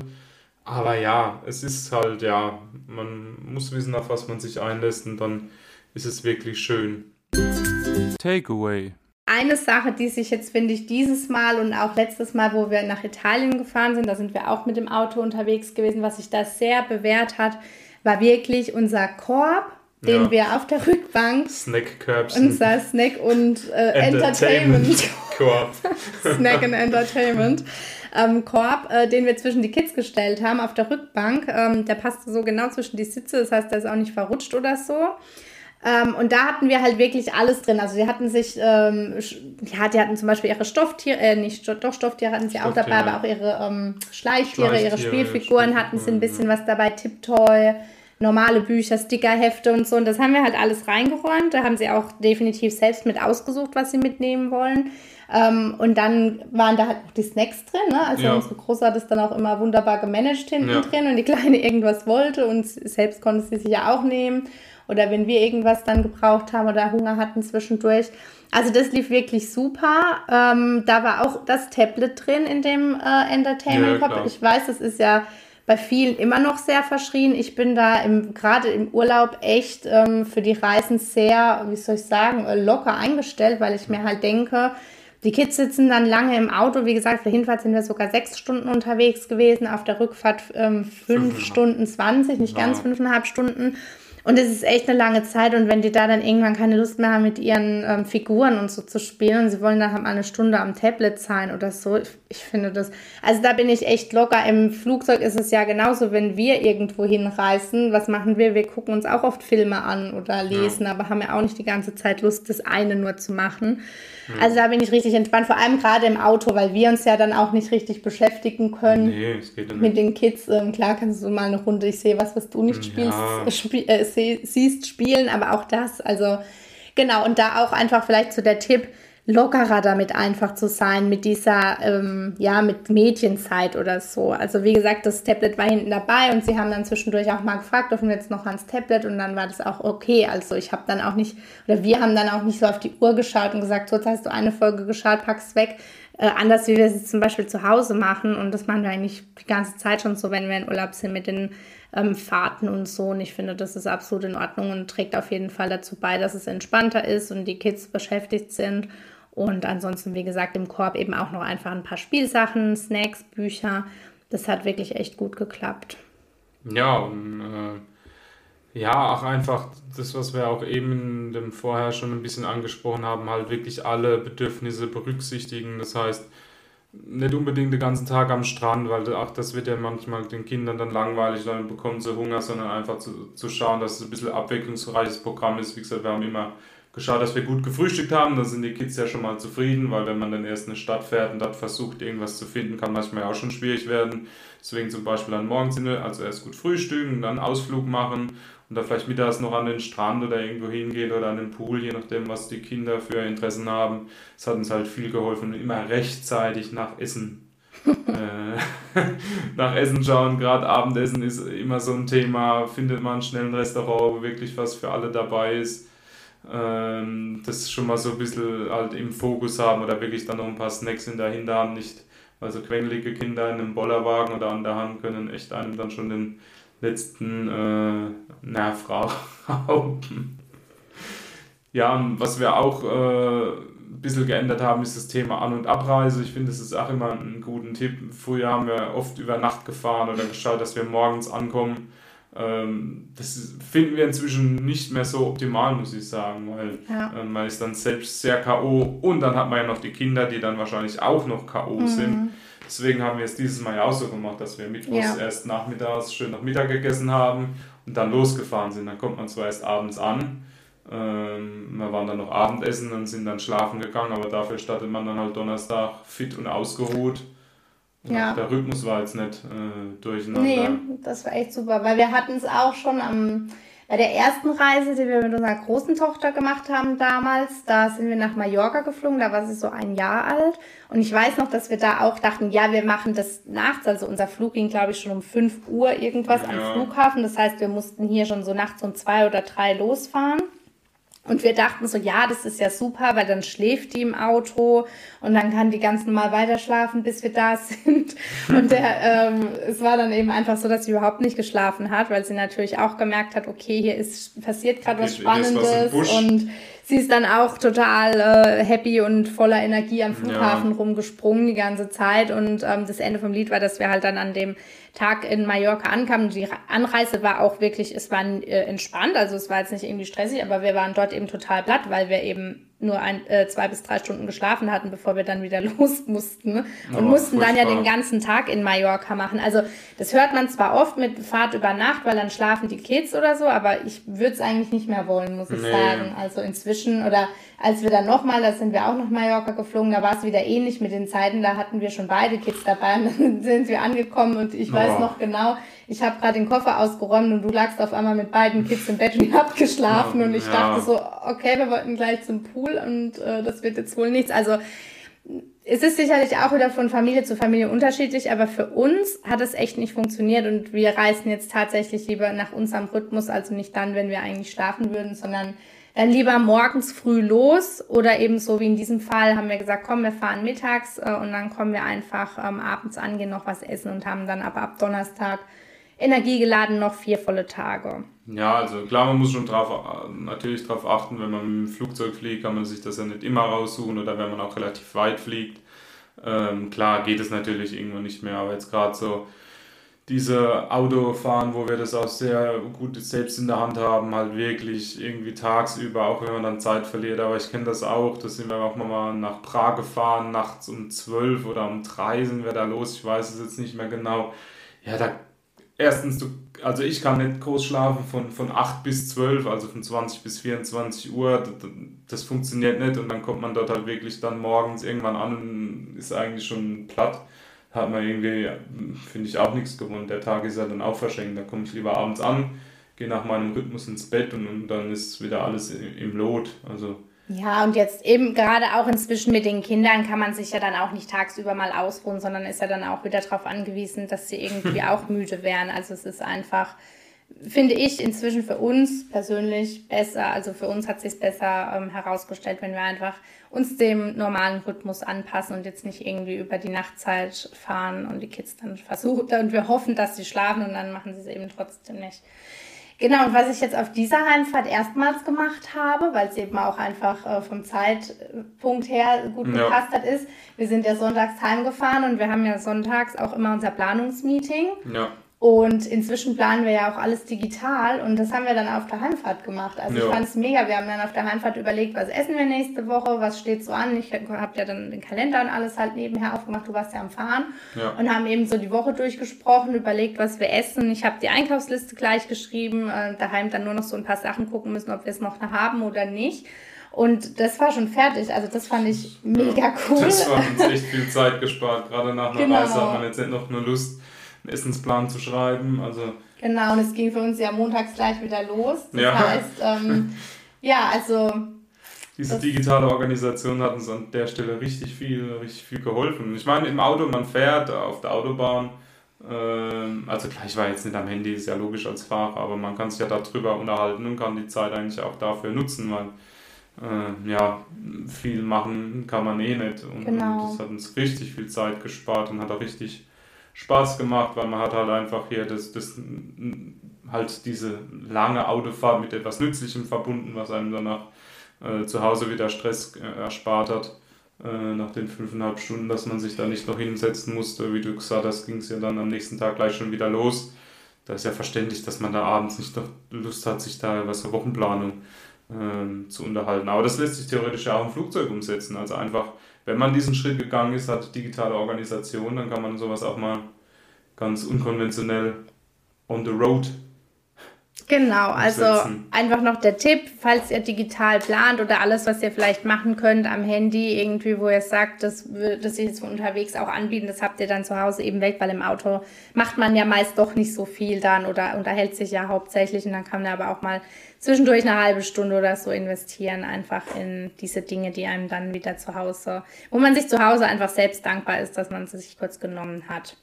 Aber ja, es ist halt, ja, man muss wissen, auf was man sich einlässt und dann ist es wirklich schön. Takeaway. Eine Sache, die sich jetzt, finde ich, dieses Mal und auch letztes Mal, wo wir nach Italien gefahren sind, da sind wir auch mit dem Auto unterwegs gewesen, was sich da sehr bewährt hat, war wirklich unser Korb, den ja. wir auf der Rückbank Snackkörbchen. unser Snack und äh, Entertainment Korb <laughs> Snack and Entertainment ähm, Korb, äh, den wir zwischen die Kids gestellt haben auf der Rückbank. Ähm, der passte so genau zwischen die Sitze, das heißt, der ist auch nicht verrutscht oder so. Ähm, und da hatten wir halt wirklich alles drin. Also die hatten sich, ähm, ja, die hatten zum Beispiel ihre Stofftiere, äh, nicht doch Stofftiere hatten sie auch dabei, aber auch ihre ähm, Schleichtiere, Schleichtiere, ihre Spielfiguren hatten sie ein bisschen was dabei, Tipptoy, normale Bücher, Stickerhefte und so. Und das haben wir halt alles reingeräumt. Da haben sie auch definitiv selbst mit ausgesucht, was sie mitnehmen wollen. Ähm, und dann waren da halt auch die Snacks drin. Ne? Also ja. unsere Große hat es dann auch immer wunderbar gemanagt hinten ja. drin und die <laughs> Kleine irgendwas wollte und selbst konnte sie sich ja auch nehmen oder wenn wir irgendwas dann gebraucht haben oder Hunger hatten zwischendurch. Also das lief wirklich super. Ähm, da war auch das Tablet drin in dem äh, Entertainment Pop. Ja, ich weiß, das ist ja bei vielen immer noch sehr verschrien. Ich bin da im, gerade im Urlaub echt ähm, für die Reisen sehr, wie soll ich sagen, äh, locker eingestellt, weil ich mir halt denke, die Kids sitzen dann lange im Auto. Wie gesagt, der Hinfahrt sind wir sogar sechs Stunden unterwegs gewesen, auf der Rückfahrt ähm, fünf Stunden zwanzig, nicht ja. ganz fünfeinhalb Stunden. Und es ist echt eine lange Zeit und wenn die da dann irgendwann keine Lust mehr haben, mit ihren ähm, Figuren und so zu spielen und sie wollen dann mal eine Stunde am Tablet sein oder so, ich, ich, finde das, also da bin ich echt locker. Im Flugzeug ist es ja genauso, wenn wir irgendwo hinreisen, was machen wir? Wir gucken uns auch oft Filme an oder lesen, ja. aber haben ja auch nicht die ganze Zeit Lust, das eine nur zu machen. Also da bin ich richtig entspannt, vor allem gerade im Auto, weil wir uns ja dann auch nicht richtig beschäftigen können nee, es geht ja nicht. mit den Kids. Ähm, klar kannst du mal eine Runde, ich sehe was, was du nicht spielst, ja. äh, spiel, äh, siehst, spielen, aber auch das, also genau, und da auch einfach vielleicht so der Tipp, lockerer damit einfach zu sein, mit dieser, ähm, ja, mit Mädchenzeit oder so. Also wie gesagt, das Tablet war hinten dabei und sie haben dann zwischendurch auch mal gefragt, dürfen wir jetzt noch ans Tablet und dann war das auch okay. Also ich habe dann auch nicht, oder wir haben dann auch nicht so auf die Uhr geschaut und gesagt, so, jetzt hast du eine Folge geschaut, pack's weg. Äh, anders wie wir es zum Beispiel zu Hause machen und das machen wir eigentlich die ganze Zeit schon so, wenn wir in Urlaub sind mit den ähm, Fahrten und so. Und ich finde, das ist absolut in Ordnung und trägt auf jeden Fall dazu bei, dass es entspannter ist und die Kids beschäftigt sind. Und ansonsten, wie gesagt, im Korb eben auch noch einfach ein paar Spielsachen, Snacks, Bücher. Das hat wirklich echt gut geklappt. Ja, und, äh, ja, auch einfach das, was wir auch eben dem vorher schon ein bisschen angesprochen haben, halt wirklich alle Bedürfnisse berücksichtigen. Das heißt, nicht unbedingt den ganzen Tag am Strand, weil auch das wird ja manchmal den Kindern dann langweilig, dann bekommen sie Hunger, sondern einfach zu, zu schauen, dass es ein bisschen abwechslungsreiches Programm ist. Wie gesagt, wir haben immer geschaut, dass wir gut gefrühstückt haben, dann sind die Kids ja schon mal zufrieden, weil wenn man dann erst in eine Stadt fährt und dort versucht, irgendwas zu finden, kann manchmal auch schon schwierig werden. Deswegen zum Beispiel dann morgens, also erst gut frühstücken, dann Ausflug machen und da vielleicht mittags noch an den Strand oder irgendwo hingehen oder an den Pool, je nachdem, was die Kinder für Interessen haben. Das hat uns halt viel geholfen, immer rechtzeitig nach Essen. <laughs> äh, <laughs> nach Essen schauen, gerade Abendessen ist immer so ein Thema. Findet man schnell ein Restaurant, wo wirklich was für alle dabei ist. Ähm, das schon mal so ein bisschen halt im Fokus haben oder wirklich dann noch ein paar Snacks in der Hinterhand, nicht also quengelige Kinder in einem Bollerwagen oder an der Hand können echt einem dann schon den letzten äh, Nerv rauben. ja, was wir auch äh, ein bisschen geändert haben, ist das Thema An- und Abreise. Ich finde, das ist auch immer ein guter Tipp. Früher haben wir oft über Nacht gefahren oder geschaut, dass wir morgens ankommen. Ähm, das finden wir inzwischen nicht mehr so optimal, muss ich sagen, weil ja. äh, man ist dann selbst sehr K.O. und dann hat man ja noch die Kinder, die dann wahrscheinlich auch noch K.O. Mhm. sind. Deswegen haben wir es dieses Mal ja auch so gemacht, dass wir mittwochs ja. erst nachmittags schön nach Mittag gegessen haben und dann losgefahren sind. Dann kommt man zwar erst abends an, ähm, wir waren dann noch Abendessen und sind dann schlafen gegangen, aber dafür startet man dann halt Donnerstag fit und ausgeruht. Ja. Der Rhythmus war jetzt nicht äh, durcheinander. Nee, das war echt super, weil wir hatten es auch schon am bei der ersten Reise, die wir mit unserer großen Tochter gemacht haben damals, da sind wir nach Mallorca geflogen, da war sie so ein Jahr alt. Und ich weiß noch, dass wir da auch dachten, ja, wir machen das nachts. Also unser Flug ging, glaube ich, schon um 5 Uhr irgendwas ja. am Flughafen. Das heißt, wir mussten hier schon so nachts um zwei oder drei losfahren. Und wir dachten so, ja, das ist ja super, weil dann schläft die im Auto und dann kann die ganz normal weiter schlafen, bis wir da <laughs> sind. Und der, ähm, es war dann eben einfach so, dass sie überhaupt nicht geschlafen hat, weil sie natürlich auch gemerkt hat, okay, hier ist passiert gerade was Spannendes was und sie ist dann auch total äh, happy und voller Energie am Flughafen ja. rumgesprungen die ganze Zeit. Und ähm, das Ende vom Lied war, dass wir halt dann an dem Tag in Mallorca ankamen. Die Anreise war auch wirklich, es war äh, entspannt, also es war jetzt nicht irgendwie stressig, aber wir waren dort eben total platt, weil wir eben nur ein, äh, zwei bis drei Stunden geschlafen hatten, bevor wir dann wieder <laughs> los mussten. Ne? Und oh, mussten furchtbar. dann ja den ganzen Tag in Mallorca machen. Also das hört man zwar oft mit Fahrt über Nacht, weil dann schlafen die Kids oder so, aber ich würde es eigentlich nicht mehr wollen, muss ich nee. sagen. Also inzwischen oder als wir dann nochmal, da sind wir auch nach Mallorca geflogen, da war es wieder ähnlich mit den Zeiten, da hatten wir schon beide Kids dabei und <laughs> dann sind wir angekommen und ich weiß oh. noch genau, ich habe gerade den Koffer ausgeräumt und du lagst auf einmal mit beiden Kids im Bett und ihr habt geschlafen und ich ja. dachte so, okay, wir wollten gleich zum Pool und äh, das wird jetzt wohl nichts. Also es ist sicherlich auch wieder von Familie zu Familie unterschiedlich, aber für uns hat es echt nicht funktioniert und wir reisen jetzt tatsächlich lieber nach unserem Rhythmus, also nicht dann, wenn wir eigentlich schlafen würden, sondern dann lieber morgens früh los oder eben so wie in diesem Fall haben wir gesagt, komm, wir fahren mittags äh, und dann kommen wir einfach ähm, abends an, gehen noch was essen und haben dann aber ab Donnerstag energiegeladen noch vier volle Tage. Ja, also klar, man muss schon drauf, natürlich darauf achten, wenn man mit dem Flugzeug fliegt, kann man sich das ja nicht immer raussuchen oder wenn man auch relativ weit fliegt. Ähm, klar geht es natürlich irgendwann nicht mehr, aber jetzt gerade so diese Autofahren, wo wir das auch sehr gut selbst in der Hand haben, halt wirklich irgendwie tagsüber, auch wenn man dann Zeit verliert. Aber ich kenne das auch, da sind wir auch mal nach Prag gefahren, nachts um 12 oder um 3 sind wir da los, ich weiß es jetzt nicht mehr genau. Ja, da erstens, du, also ich kann nicht groß schlafen von, von 8 bis 12, also von 20 bis 24 Uhr, das, das funktioniert nicht und dann kommt man dort halt wirklich dann morgens irgendwann an und ist eigentlich schon platt hat man irgendwie, finde ich, auch nichts gewonnen. Der Tag ist ja dann auch verschenkt. Da komme ich lieber abends an, gehe nach meinem Rhythmus ins Bett und, und dann ist wieder alles im Lot. Also Ja, und jetzt eben gerade auch inzwischen mit den Kindern kann man sich ja dann auch nicht tagsüber mal ausruhen, sondern ist ja dann auch wieder darauf angewiesen, dass sie irgendwie <laughs> auch müde wären. Also es ist einfach, finde ich, inzwischen für uns persönlich besser. Also für uns hat sich besser ähm, herausgestellt, wenn wir einfach uns dem normalen Rhythmus anpassen und jetzt nicht irgendwie über die Nachtzeit fahren und die Kids dann versuchen und wir hoffen, dass sie schlafen und dann machen sie es eben trotzdem nicht. Genau, und was ich jetzt auf dieser Heimfahrt erstmals gemacht habe, weil es eben auch einfach äh, vom Zeitpunkt her gut ja. gepasst hat, ist, wir sind ja sonntags heimgefahren und wir haben ja sonntags auch immer unser Planungsmeeting. Ja. Und inzwischen planen wir ja auch alles digital und das haben wir dann auf der Heimfahrt gemacht. Also ja. ich fand es mega. Wir haben dann auf der Heimfahrt überlegt, was essen wir nächste Woche, was steht so an. Ich habe ja dann den Kalender und alles halt nebenher aufgemacht. Du warst ja am Fahren ja. und haben eben so die Woche durchgesprochen, überlegt, was wir essen. Ich habe die Einkaufsliste gleich geschrieben, äh, daheim dann nur noch so ein paar Sachen gucken müssen, ob wir es noch haben oder nicht. Und das war schon fertig. Also das fand ich mega cool. Das war uns <laughs> echt viel Zeit gespart. Gerade nach einer genau. Reise hat man jetzt nicht noch eine Lust einen Essensplan zu schreiben. Also genau, und es ging für uns ja montags gleich wieder los. Das ja. heißt, ähm, <laughs> ja, also. Diese digitale Organisation hat uns an der Stelle richtig viel, richtig viel geholfen. Ich meine, im Auto, man fährt auf der Autobahn, äh, also klar, ich war jetzt nicht am Handy, ist ja logisch als Fahrer, aber man kann sich ja darüber unterhalten und kann die Zeit eigentlich auch dafür nutzen, weil äh, ja, viel machen kann man eh nicht. Und, genau. und das hat uns richtig viel Zeit gespart und hat auch richtig Spaß gemacht, weil man hat halt einfach hier das, das halt diese lange Autofahrt mit etwas Nützlichem verbunden, was einem danach äh, zu Hause wieder Stress äh, erspart hat. Äh, nach den fünfeinhalb Stunden, dass man sich da nicht noch hinsetzen musste. Wie du gesagt hast, ging es ja dann am nächsten Tag gleich schon wieder los. Da ist ja verständlich, dass man da abends nicht noch Lust hat, sich da was für Wochenplanung ähm, zu unterhalten. Aber das lässt sich theoretisch ja auch im Flugzeug umsetzen. Also einfach wenn man diesen Schritt gegangen ist, hat digitale Organisation, dann kann man sowas auch mal ganz unkonventionell on the road Genau, also einfach noch der Tipp, falls ihr digital plant oder alles, was ihr vielleicht machen könnt am Handy, irgendwie, wo ihr sagt, das würde sich jetzt unterwegs auch anbieten, das habt ihr dann zu Hause eben weg, weil im Auto macht man ja meist doch nicht so viel dann oder unterhält sich ja hauptsächlich und dann kann man aber auch mal zwischendurch eine halbe Stunde oder so investieren, einfach in diese Dinge, die einem dann wieder zu Hause, wo man sich zu Hause einfach selbst dankbar ist, dass man sie sich kurz genommen hat.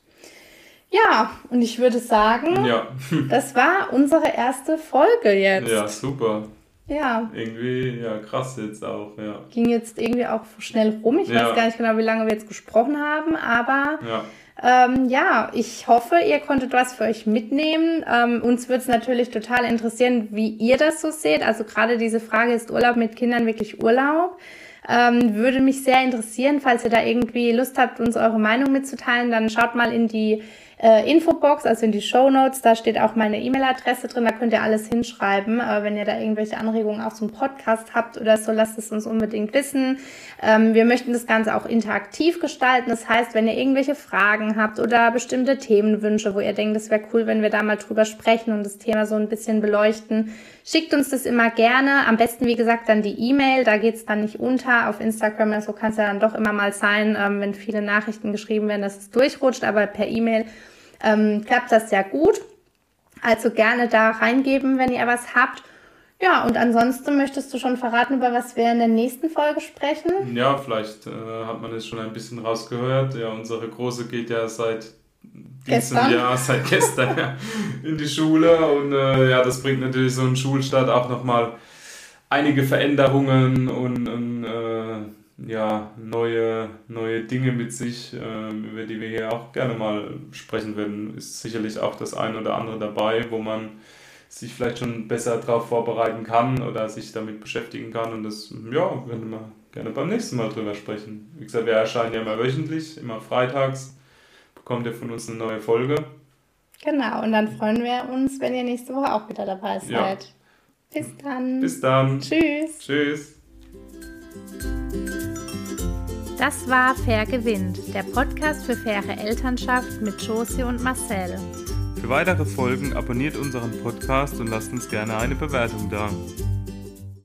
Ja, und ich würde sagen, ja. <laughs> das war unsere erste Folge jetzt. Ja, super. Ja. Irgendwie, ja, krass jetzt auch, ja. Ging jetzt irgendwie auch schnell rum. Ich ja. weiß gar nicht genau, wie lange wir jetzt gesprochen haben, aber ja. Ähm, ja, ich hoffe, ihr konntet was für euch mitnehmen. Ähm, uns würde es natürlich total interessieren, wie ihr das so seht. Also gerade diese Frage, ist Urlaub mit Kindern wirklich Urlaub? Ähm, würde mich sehr interessieren, falls ihr da irgendwie Lust habt, uns eure Meinung mitzuteilen, dann schaut mal in die äh, Infobox, also in die Show Notes. Da steht auch meine E-Mail-Adresse drin. Da könnt ihr alles hinschreiben. Äh, wenn ihr da irgendwelche Anregungen auch zum Podcast habt oder so, lasst es uns unbedingt wissen. Ähm, wir möchten das Ganze auch interaktiv gestalten. Das heißt, wenn ihr irgendwelche Fragen habt oder bestimmte Themenwünsche, wo ihr denkt, es wäre cool, wenn wir da mal drüber sprechen und das Thema so ein bisschen beleuchten, schickt uns das immer gerne. Am besten, wie gesagt, dann die E-Mail. Da geht's dann nicht unter. Auf Instagram, so also kann es ja dann doch immer mal sein, ähm, wenn viele Nachrichten geschrieben werden, dass es durchrutscht. Aber per E-Mail ähm, klappt das sehr gut. Also gerne da reingeben, wenn ihr was habt. Ja, und ansonsten möchtest du schon verraten, über was wir in der nächsten Folge sprechen? Ja, vielleicht äh, hat man es schon ein bisschen rausgehört. Ja, unsere Große geht ja seit diesem Jahr, seit gestern ja, in die Schule. Und äh, ja, das bringt natürlich so einen Schulstart auch nochmal einige Veränderungen und, und äh, ja, neue, neue Dinge mit sich, äh, über die wir hier auch gerne mal sprechen werden. Ist sicherlich auch das ein oder andere dabei, wo man sich vielleicht schon besser darauf vorbereiten kann oder sich damit beschäftigen kann. Und das, ja, werden wir gerne beim nächsten Mal drüber sprechen. Wie gesagt, wir erscheinen ja immer wöchentlich, immer freitags. Bekommt ihr von uns eine neue Folge. Genau, und dann freuen wir uns, wenn ihr nächste Woche auch wieder dabei seid. Ja. Bis dann. Bis dann. Tschüss. Tschüss. Das war Fair gewinnt, der Podcast für faire Elternschaft mit Josie und Marcel. Für weitere Folgen abonniert unseren Podcast und lasst uns gerne eine Bewertung da.